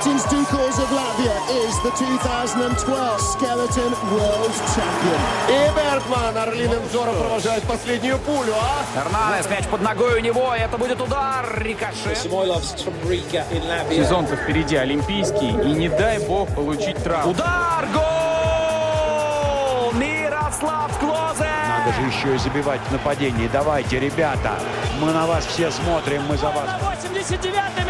Martins Dukals of Latvia is the 2012 Skeleton World Champion. И Бергман орлиным взором провожает последнюю пулю, а? Эрнанес, мяч под ногой у него, это будет удар, рикошет. Сезон-то впереди олимпийский, и не дай бог получить травму. Удар, гол! Мирослав Клозе! Надо же еще и забивать в нападении. Давайте, ребята, мы на вас все смотрим, мы за вас. На 89-й минуте!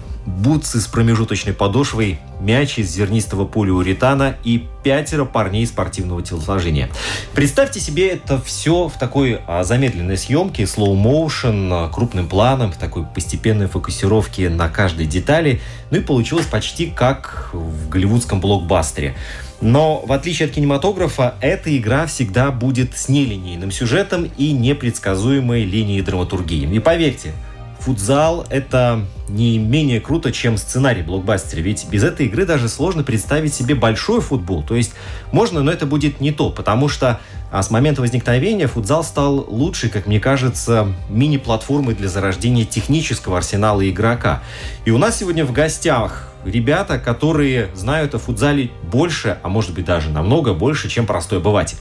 бутсы с промежуточной подошвой, мяч из зернистого полиуретана и пятеро парней спортивного телосложения. Представьте себе это все в такой а, замедленной съемке, slow motion, а, крупным планом, в такой постепенной фокусировке на каждой детали. Ну и получилось почти как в голливудском блокбастере. Но, в отличие от кинематографа, эта игра всегда будет с нелинейным сюжетом и непредсказуемой линией драматургии. И поверьте, футзал — это не менее круто, чем сценарий блокбастера. Ведь без этой игры даже сложно представить себе большой футбол. То есть можно, но это будет не то, потому что а с момента возникновения футзал стал лучшей, как мне кажется, мини-платформой для зарождения технического арсенала игрока. И у нас сегодня в гостях ребята, которые знают о футзале больше, а может быть даже намного больше, чем простой обыватель.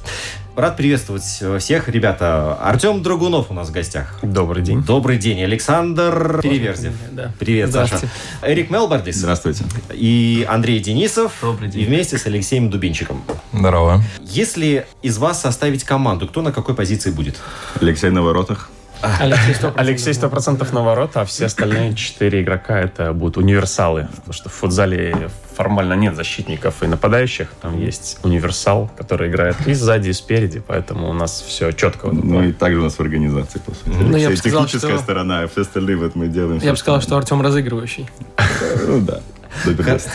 Рад приветствовать всех, ребята. Артем Драгунов у нас в гостях. Добрый день. Добрый день. Александр Переверзев. Да. Привет, Саша. Эрик Мелбардис. Здравствуйте. И Андрей Денисов. Добрый день. И вместе с Алексеем Дубинчиком. Здорово. Если из вас составить команду, кто на какой позиции будет? Алексей на воротах. Алексей 100%. Алексей 100% на ворота, а все остальные четыре игрока это будут универсалы. Потому что в футзале формально нет защитников и нападающих. Там есть универсал, который играет и сзади, и спереди. Поэтому у нас все четко. в этом Ну и также у нас в организации, по сути. Ну, я бы сказал, техническая что- сторона, а все остальные вот мы делаем. Я бы сказал, что Артем разыгрывающий. Ну да.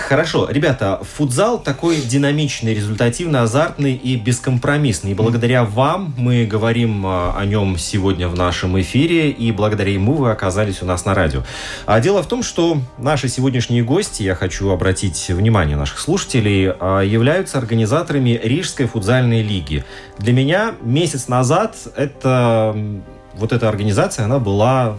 Хорошо, ребята, футзал такой динамичный, результативно азартный и бескомпромиссный. И благодаря вам мы говорим а, о нем сегодня в нашем эфире, и благодаря ему вы оказались у нас на радио. А дело в том, что наши сегодняшние гости, я хочу обратить внимание наших слушателей, а, являются организаторами Рижской футзальной лиги. Для меня месяц назад это вот эта организация, она была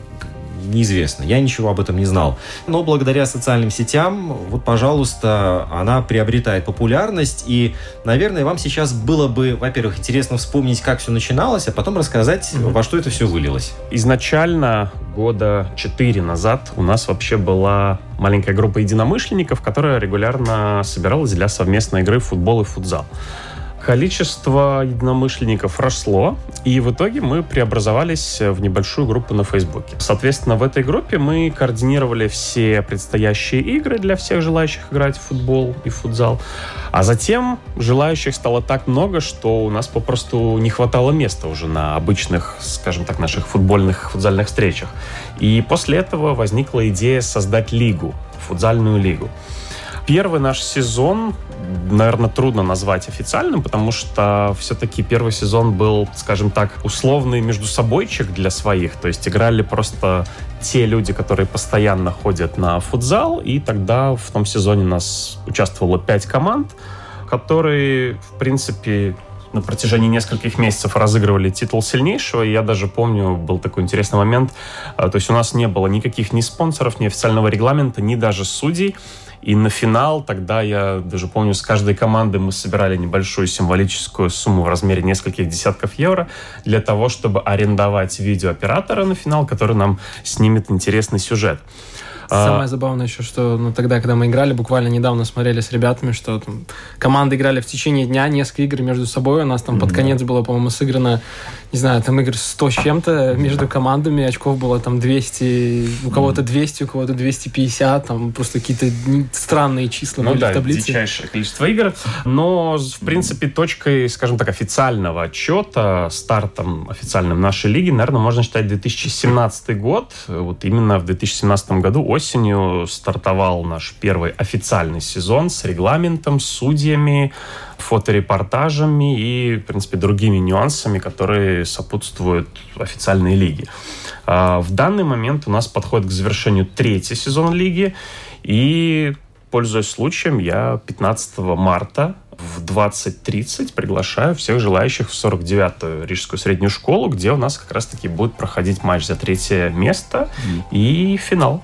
неизвестно. Я ничего об этом не знал. Но благодаря социальным сетям, вот, пожалуйста, она приобретает популярность. И, наверное, вам сейчас было бы, во-первых, интересно вспомнить, как все начиналось, а потом рассказать, во что это все вылилось. Изначально, года четыре назад, у нас вообще была маленькая группа единомышленников, которая регулярно собиралась для совместной игры в футбол и футзал. Количество единомышленников росло, и в итоге мы преобразовались в небольшую группу на Фейсбуке. Соответственно, в этой группе мы координировали все предстоящие игры для всех желающих играть в футбол и футзал. А затем желающих стало так много, что у нас попросту не хватало места уже на обычных, скажем так, наших футбольных, футзальных встречах. И после этого возникла идея создать лигу, футзальную лигу. Первый наш сезон, наверное, трудно назвать официальным, потому что все-таки первый сезон был, скажем так, условный между собойчик для своих. То есть играли просто те люди, которые постоянно ходят на футзал, и тогда в том сезоне у нас участвовало пять команд, которые, в принципе, на протяжении нескольких месяцев разыгрывали титул сильнейшего. И я даже помню, был такой интересный момент. а, То есть у нас не было никаких ни спонсоров, ни официального регламента, ни даже судей. И на финал тогда, я даже помню, с каждой команды мы собирали небольшую символическую сумму в размере нескольких десятков евро для того, чтобы арендовать видеооператора на финал, который нам снимет интересный сюжет. А, Самое забавное еще, что ну, тогда, когда мы играли, буквально недавно смотрели с ребятами, что там, команды играли в течение дня несколько игр между собой. У нас там под конец было, по-моему, сыграно, не знаю, там игр 100 с чем-то между командами. Очков было там 200, у кого-то 200, у кого-то 250. Там просто какие-то странные числа Ну были да, в таблице. дичайшее количество игр. Но, в принципе, точкой, скажем так, официального отчета, стартом официальным нашей лиги, наверное, можно считать 2017 год. Вот именно в 2017 году осенью стартовал наш первый официальный сезон с регламентом, судьями, фоторепортажами и, в принципе, другими нюансами, которые сопутствуют официальной лиге. А, в данный момент у нас подходит к завершению третий сезон лиги, и, пользуясь случаем, я 15 марта в 20.30 приглашаю всех желающих в 49-ю Рижскую среднюю школу, где у нас как раз-таки будет проходить матч за третье место и финал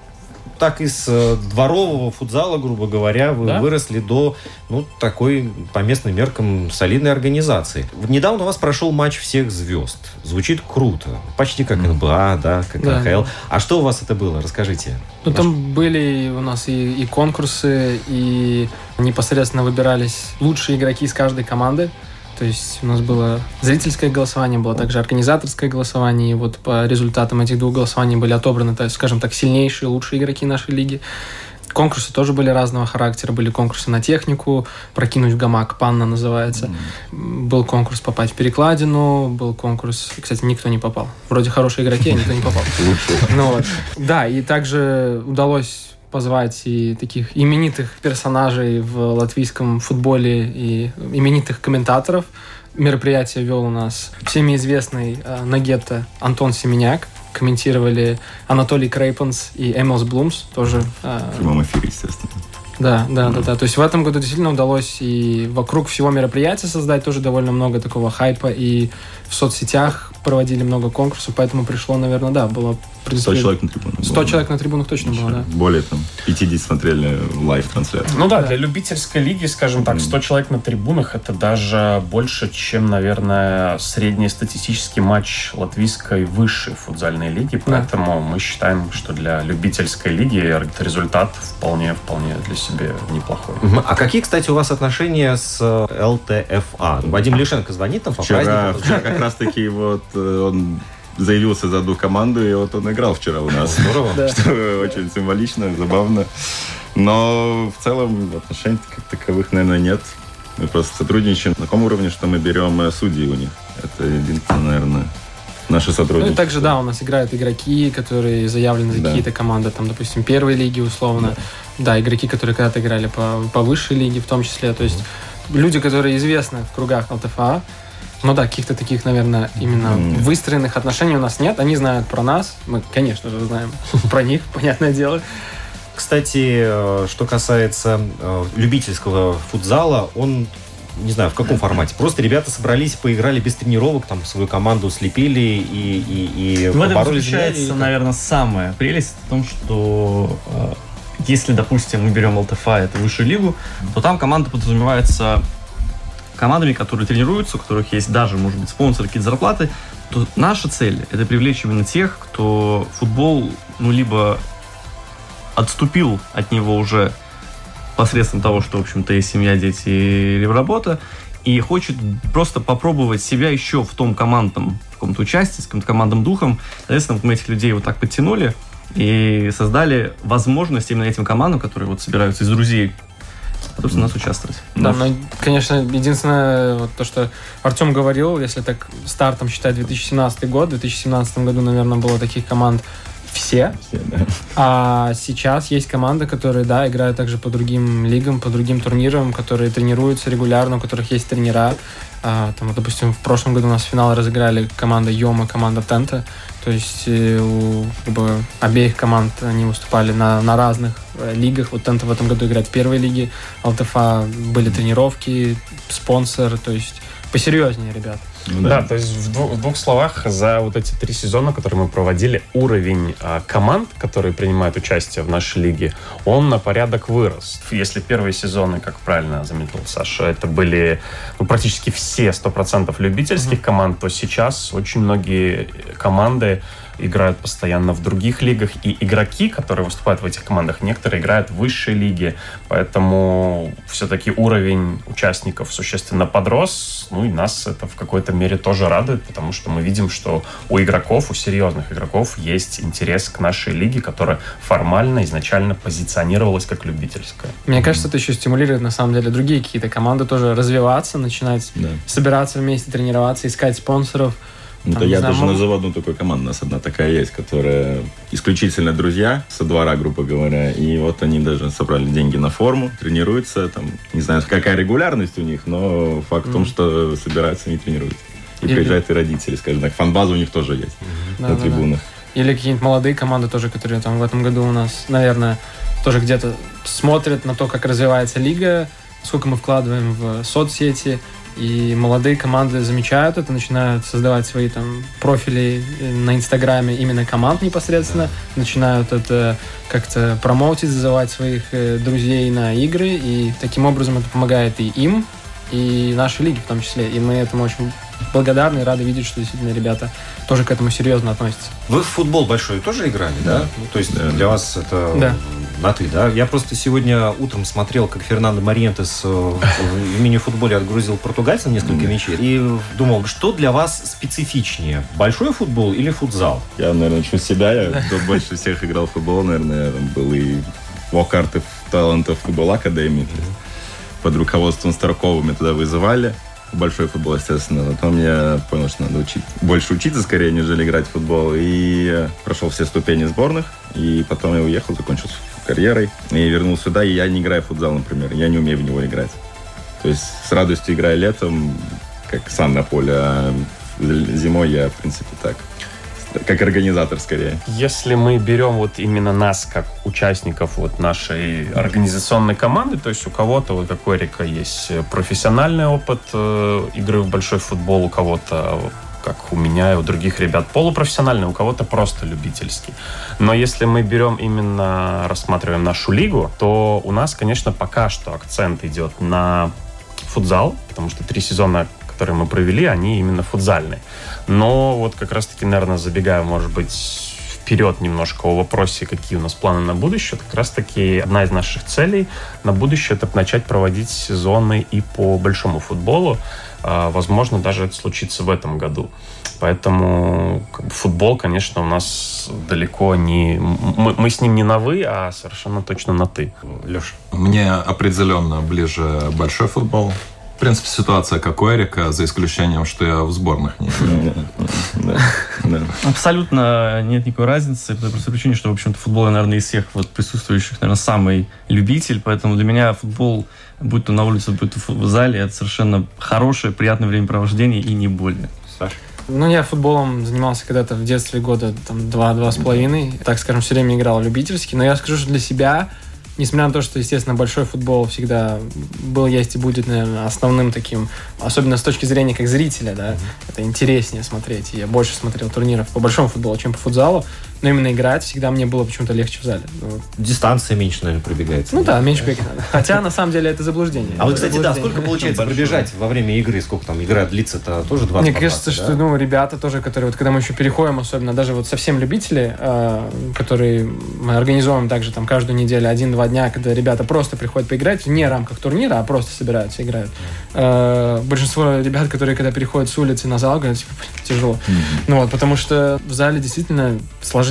так из э, дворового футзала, грубо говоря, вы Да. выросли до ну, такой по местным меркам солидной организации. Недавно у вас прошел матч всех звезд. Звучит круто. Почти как НБА, да, как Да. НХЛ. А что у вас это было? Расскажите. Ну, там были у нас и, и конкурсы, и непосредственно выбирались лучшие игроки из каждой команды. То есть у нас было зрительское голосование, было также организаторское голосование, и вот по результатам этих двух голосований были отобраны, так, скажем так, сильнейшие, лучшие игроки нашей лиги. Конкурсы тоже были разного характера. Были конкурсы на технику, прокинуть в гамак, панна называется. Был конкурс попасть в перекладину, был конкурс... Кстати, никто не попал. Вроде хорошие игроки, а никто не попал. Ну вот. Да, и также удалось позвать и таких именитых персонажей в латвийском футболе и именитых комментаторов. Мероприятие вел у нас всеми известный э, Нагетта Антон Семеняк. Комментировали Анатолий Крейпанс и Эмилс Блумс тоже. э, В прямом эфире, естественно. да, да, да, да. То есть в этом году действительно удалось и вокруг всего мероприятия создать тоже довольно много такого хайпа, и в соцсетях проводили много конкурсов, поэтому пришло, наверное, да, было... в 100 принципе, человек на трибунах. 100 было. человек на трибунах точно было, да. Более там 50 смотрели live-трансляцию. Ну да, для любительской лиги, скажем так, 100 человек на трибунах это даже больше, чем, наверное, среднестатистический матч латвийской высшей футзальной лиги. Поэтому мы считаем, что для любительской лиги этот результат вполне, вполне для себя неплохой. А какие, кстати, у вас отношения с э, ЛТФА? Вадим Лишенко звонит там по Вчера, праздникам? вчера как раз-таки вот он заявился за одну команду, и вот он играл вчера у нас. Здорово. Что очень символично, забавно. Но в целом отношений как таковых, наверное, нет. Мы просто сотрудничаем на таком уровне, что мы берем э, судей у них. Это единственное, наверное, наше Ну и сотрудничество. также, да, у нас играют игроки, которые заявлены за Да. какие-то команды, там, допустим, первой лиги условно. Да, игроки, которые когда-то играли по, по высшей лиге в том числе. То есть люди, которые известны в кругах ЛТФА, ну да, каких-то таких, наверное, именно Мгм. выстроенных отношений у нас нет. Они знают про нас, мы, конечно же, знаем про них, понятное дело. Кстати, э, что касается э, любительского футзала, он не знаю, в каком формате. Просто ребята собрались, поиграли без тренировок, там свою команду слепили и, и, и В этом заключается, наверное, самая прелесть в том, что э, если, допустим, мы берем ЛТФА, это высшую лигу, то там команда подразумевается командами, которые тренируются, у которых есть даже, может быть, спонсоры, какие-то зарплаты, то наша цель – это привлечь именно тех, кто футбол, ну, либо отступил от него уже посредством того, что, в общем-то, есть семья, дети и работа, и хочет просто попробовать себя еще в том командном каком-то участии, с каким-то командным духом. Соответственно, вот мы этих людей вот так подтянули и создали возможность именно этим командам, которые вот собираются из друзей, собственно, нас участвовать. Да, но, конечно, единственное, вот то, что Артем говорил, если так стартом считать 2017 год, в 2017 году, наверное, было таких команд все, Все, да. а сейчас есть команды, которые, да, играют также по другим лигам, по другим турнирам, которые тренируются регулярно, у которых есть тренера. А, там, допустим, в прошлом году у нас финал разыграли команда Йома, команда Тента. То есть э, у как бы, обеих команд они выступали на, на разных э, лигах. Вот Тента в этом году играет в первой лиге, ЛТФА были тренировки, спонсор, то есть посерьезнее, ребят. Ну Да, то есть в двух, в двух словах, за вот эти три сезона, которые мы проводили, уровень а, команд, которые принимают участие в нашей лиге, он на порядок вырос. Если первые сезоны, как правильно заметил Саша, это были ну, практически все 100% любительских команд, то сейчас очень многие команды играют постоянно в других лигах, и игроки, которые выступают в этих командах, некоторые играют в высшей лиге, поэтому все-таки уровень участников существенно подрос, ну и нас это в какой-то мере тоже радует, потому что мы видим, что у игроков, у серьезных игроков есть интерес к нашей лиге, которая формально изначально позиционировалась как любительская. Мне кажется, это еще стимулирует, на самом деле, другие какие-то команды тоже развиваться, начинать Да. собираться вместе, тренироваться, искать спонсоров. Ну, Там, я знаю, даже мол- назову одну такую команду. У нас одна такая есть, которая исключительно друзья со двора, грубо говоря. И вот они даже собрали деньги на форму, тренируются. Там, не знаю, какая регулярность у них, но факт в том, что собираются и тренируются. И Или- приезжают и родители, скажем так. Фан-база у них тоже есть Да, на да, да. трибунах. Или какие-нибудь молодые команды тоже, которые там в этом году у нас, наверное, тоже где-то смотрят на то, как развивается лига, сколько мы вкладываем в соцсети, и молодые команды замечают это, начинают создавать свои там профили э, на Инстаграме именно команд непосредственно, начинают это как-то промоутить, зазывать своих э, друзей на игры, и таким образом это помогает и им, и нашей лиге в том числе. И мы этому очень благодарны и рады видеть, что действительно ребята тоже к этому серьезно относятся. Вы в футбол большой тоже играли, да? Да. Ну, то есть для вас это Да. На ты, да? Я просто сегодня утром смотрел, как Фернандо Мариентес э, в мини-футболе отгрузил португальцам несколько мячей. И думал, что для вас специфичнее? Большой футбол или футзал? Я, наверное, начну с себя. Я кто больше всех играл в футбол, наверное, был и вокарты талантов футбол академии. Под руководством Старкова меня туда вызывали. В большой футбол, естественно. Потом я понял, что надо учить, больше учиться скорее, нежели играть в футбол. И прошел все ступени сборных. И потом я уехал, закончил карьерой. И вернулся сюда, и я не играю в футзал, например. Я не умею в него играть. То есть с радостью играю летом, как сам на поле, а зимой я, в принципе, так. Как организатор скорее. Если мы берем вот именно нас как участников вот нашей организационной команды, то есть у кого-то, вот как у Эрика, есть профессиональный опыт э, игры в большой футбол, у кого-то как у меня и у других ребят полупрофессиональный, у кого-то просто любительский. Но если мы берем именно, рассматриваем нашу лигу, то у нас, конечно, пока что акцент идет на футзал, потому что три сезона, которые мы провели, они именно футзальные. Но вот как раз-таки, наверное, забегая, может быть, вперед немножко о вопросе, какие у нас планы на будущее, как раз-таки одна из наших целей на будущее это начать проводить сезоны и по большому футболу. А, Возможно, даже это случится в этом году. Поэтому как бы, футбол, конечно, у нас далеко не... Мы, мы с ним не на «вы», а совершенно точно на «ты». Леша. Мне определенно ближе большой футбол. В принципе, ситуация как у Эрика, за исключением, что я в сборных не играю. Абсолютно нет никакой разницы, по той простой причине, что, в общем-то, футбол, я, наверное, из всех вот присутствующих, наверное, самый любитель, поэтому для меня футбол, будь то на улице, будь то в зале, это совершенно хорошее, приятное времяпровождение и не более. Саш? Ну, я футболом занимался когда-то в детстве года там два-два с половиной. Так скажем, все время играл любительски. Но я скажу, что для себя, несмотря на то, что, естественно, большой футбол всегда был, есть и будет, наверное, основным таким, особенно с точки зрения как зрителя, да, это интереснее смотреть. Я больше смотрел турниров по большому футболу, чем по футзалу. Но именно играть всегда мне было почему-то легче в зале. Ну, Дистанция меньше, наверное, пробегается. ну да, меньше бегать надо. Хотя, на самом деле, это заблуждение. А вот, кстати, да, сколько получается пробежать во время игры? Сколько там игра длится-то? Тоже 20 Мне кажется, 20, что ну, ребята тоже, которые вот когда мы еще переходим, особенно даже вот совсем любители, э, которые мы организуем также там каждую неделю один-два дня, когда ребята просто приходят поиграть вне рамках турнира, а просто собираются играют. Э, большинство ребят, которые когда переходят с улицы на зал, говорят, типа, «Блин, тяжело. Ну вот, потому что в зале действительно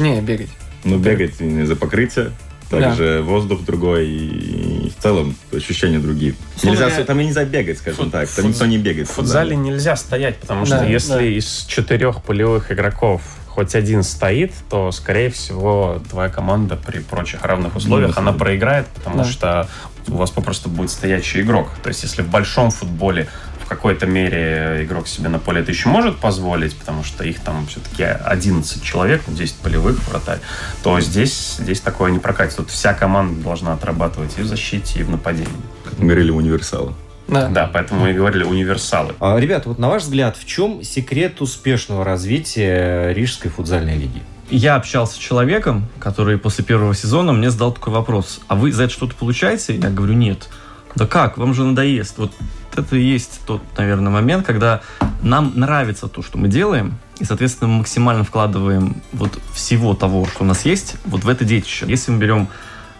сложнее бегать. Ну, бегать из-за покрытия, также воздух другой и, в целом ощущения другие. Условно Нельзя, там нельзя бегать, скажем так. Там никто не бегает. В футзале нельзя стоять, потому что Да, если да. из четырех полевых игроков хоть один стоит, то, скорее всего, твоя команда при прочих равных условиях, Ну, она да. проиграет, потому Да. что у вас попросту будет стоячий игрок. То есть, если в большом футболе какой-то мере игрок себе на поле это еще может позволить, потому что их там все-таки 11 человек, ну, 10 полевых вратарь, то здесь, здесь такое не прокатит. Тут вся команда должна отрабатывать и в защите, и в нападении. Как мы говорили, универсалы. Да. Да, поэтому мы и говорили универсалы. А, Ребята, вот на ваш взгляд, в чем секрет успешного развития Рижской футзальной лиги? Я общался с человеком, который после первого сезона мне задал такой вопрос. А вы за это что-то получаете? Я говорю, нет. Да как? Вам же надоест. Вот это и есть тот, наверное, момент, когда нам нравится то, что мы делаем, и, соответственно, мы максимально вкладываем вот всего того, что у нас есть, вот в это детище. Если мы берем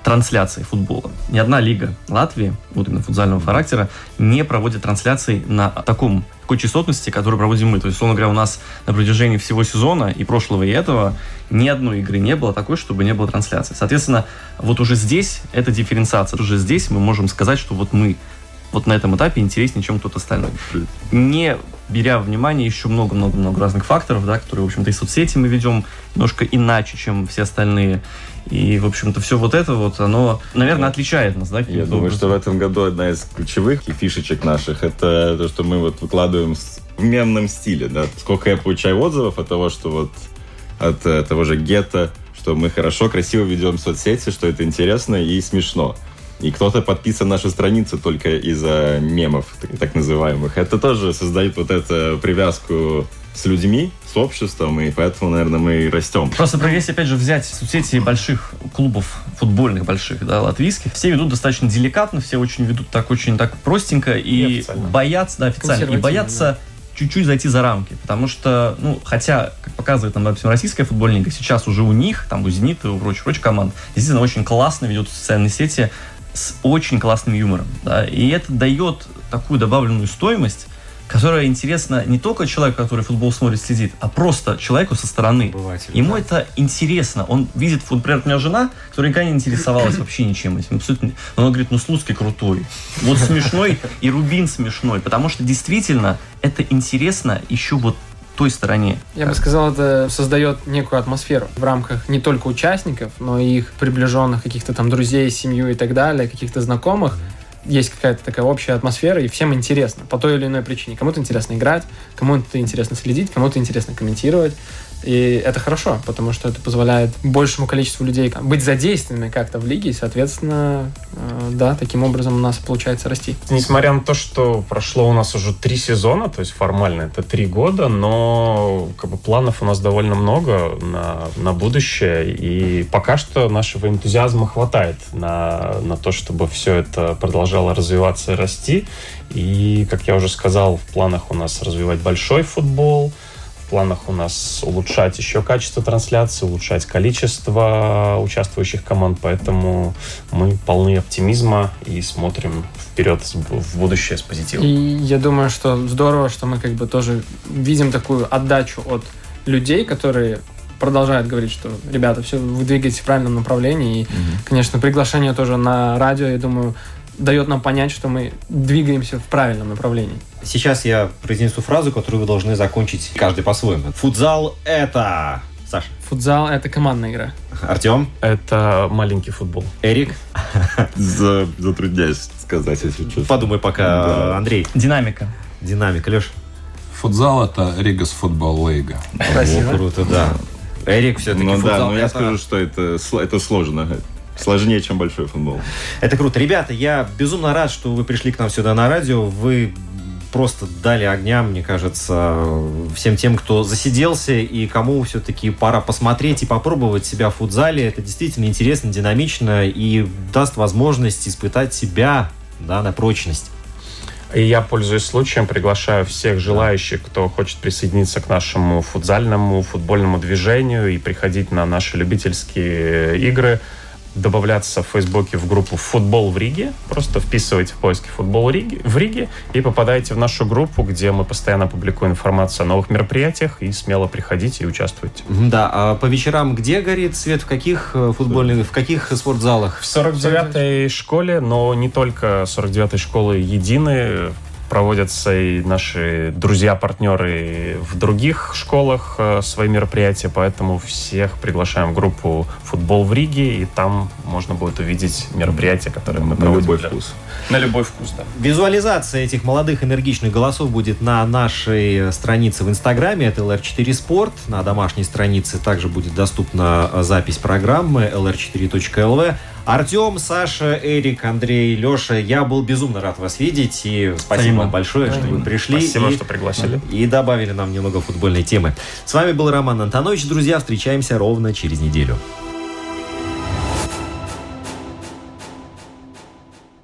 трансляции футбола. Ни одна лига Латвии, вот именно футзального характера, не проводит трансляций на таком такой частотности, которую проводим мы. То есть, условно говоря, у нас на протяжении всего сезона и прошлого, и этого ни одной игры не было такой, чтобы не было трансляции. Соответственно, вот уже здесь это дифференциация. Уже здесь мы можем сказать, что вот мы вот на этом этапе интереснее, чем кто-то остальной. Не беря в внимание еще много-много-много разных факторов, да, которые, в общем-то, и соцсети мы ведем немножко иначе, чем все остальные. И, в общем-то, все вот это вот, оно, наверное, отличает нас, да? Я думаю, образом. что в этом году одна из ключевых фишечек наших это то, что мы вот выкладываем в мемном стиле, да. Сколько я получаю отзывов от того, что вот от э, того же гетто, что мы хорошо, красиво ведем соцсети, что это интересно и смешно. И кто-то подписан на нашу страницу только из-за мемов, так, называемых. Это тоже создает вот эту привязку с людьми, с обществом, и поэтому, наверное, мы и растем. Просто если, опять же, взять соцсети больших клубов, футбольных больших, да, латвийских, все ведут достаточно деликатно, все очень ведут так очень так простенько и, и боятся, да, официально, и боятся чуть-чуть зайти за рамки, потому что, ну, хотя, как показывает нам, допустим, российская футбольная лига, сейчас уже у них, там, у Зенита, у прочих, прочих команд, действительно очень классно ведут социальные сети, с очень классным юмором. Да? И это дает такую добавленную стоимость, которая интересна не только человеку, который футбол смотрит, следит, а просто человеку со стороны. Быватель, Ему да. это интересно. Он видит, вот, например, у меня жена, которая никогда не интересовалась вообще ничем этим. Абсолютно. Но она говорит, ну Слуцкий крутой. Вот смешной и Рубин смешной. Потому что действительно это интересно еще вот той стороне. Я бы сказал, это создает некую атмосферу в рамках не только участников, но и их приближенных, каких-то там друзей, семью и так далее, каких-то знакомых. Есть какая-то такая общая атмосфера, и всем интересно по той или иной причине. Кому-то интересно играть, кому-то интересно следить, кому-то интересно комментировать. И это хорошо, потому что это позволяет большему количеству людей быть задействованными как-то в лиге, и, соответственно, э, да, таким образом у нас получается расти. Несмотря на то, что прошло у нас уже три сезона, то есть формально это три года, но как бы, планов у нас довольно много на, на будущее, и пока что нашего энтузиазма хватает на, на то, чтобы все это продолжало развиваться и расти. И, как я уже сказал, в планах у нас развивать большой футбол, планах у нас улучшать еще качество трансляции, улучшать количество участвующих команд, поэтому мы полны оптимизма и смотрим вперед в будущее с позитивом. И я думаю, что здорово, что мы как бы тоже видим такую отдачу от людей, которые продолжают говорить, что ребята, все, вы двигаетесь в правильном направлении. И, mm-hmm. конечно, приглашение тоже на радио, я думаю, дает нам понять, что мы двигаемся в правильном направлении. Сейчас я произнесу фразу, которую вы должны закончить каждый по-своему. Футзал – это... Саша. Футзал – это командная игра. Артем? Это маленький футбол. Эрик? Затрудняюсь сказать, если честно. Подумай пока, Андрей. Динамика. Динамика. Леш? Футзал – это Ригас футбол лига. Спасибо. Круто, да. Эрик все-таки Ну футзал да, но я скажу, что это, это сложно. Сложнее, чем большой футбол. Это круто. Ребята, я безумно рад, что вы пришли к нам сюда на радио. Вы просто дали огня, мне кажется, всем тем, кто засиделся и кому все-таки пора посмотреть и попробовать себя в футзале. Это действительно интересно, динамично и даст возможность испытать себя да, на прочность. И я, пользуясь случаем, приглашаю всех желающих, кто хочет присоединиться к нашему футзальному, футбольному движению и приходить на наши любительские игры – добавляться в Фейсбуке в группу «Футбол в Риге». Просто вписывайте в поиске «Футбол в Риге» и попадаете в нашу группу, где мы постоянно публикуем информацию о новых мероприятиях и смело приходите и участвуйте. Да, а по вечерам где горит свет? В каких э, футбольных, в каких спортзалах? В 49-й школе, но не только 49-й школы едины проводятся и наши друзья-партнеры в других школах э, свои мероприятия, поэтому всех приглашаем в группу «Футбол в Риге», и там можно будет увидеть мероприятия, которые мы проводим. На любой вкус. На любой вкус, да. Визуализация этих молодых энергичных голосов будет на нашей странице в Инстаграме, это LR4 Sport. На домашней странице также будет доступна запись программы lr4.lv. Артем, Саша, Эрик, Андрей, Леша, я был безумно рад вас видеть. И спасибо вам большое, что вы пришли. Спасибо, и, что пригласили. И добавили нам немного футбольной темы. С вами был Роман Антонович. Друзья, встречаемся ровно через неделю.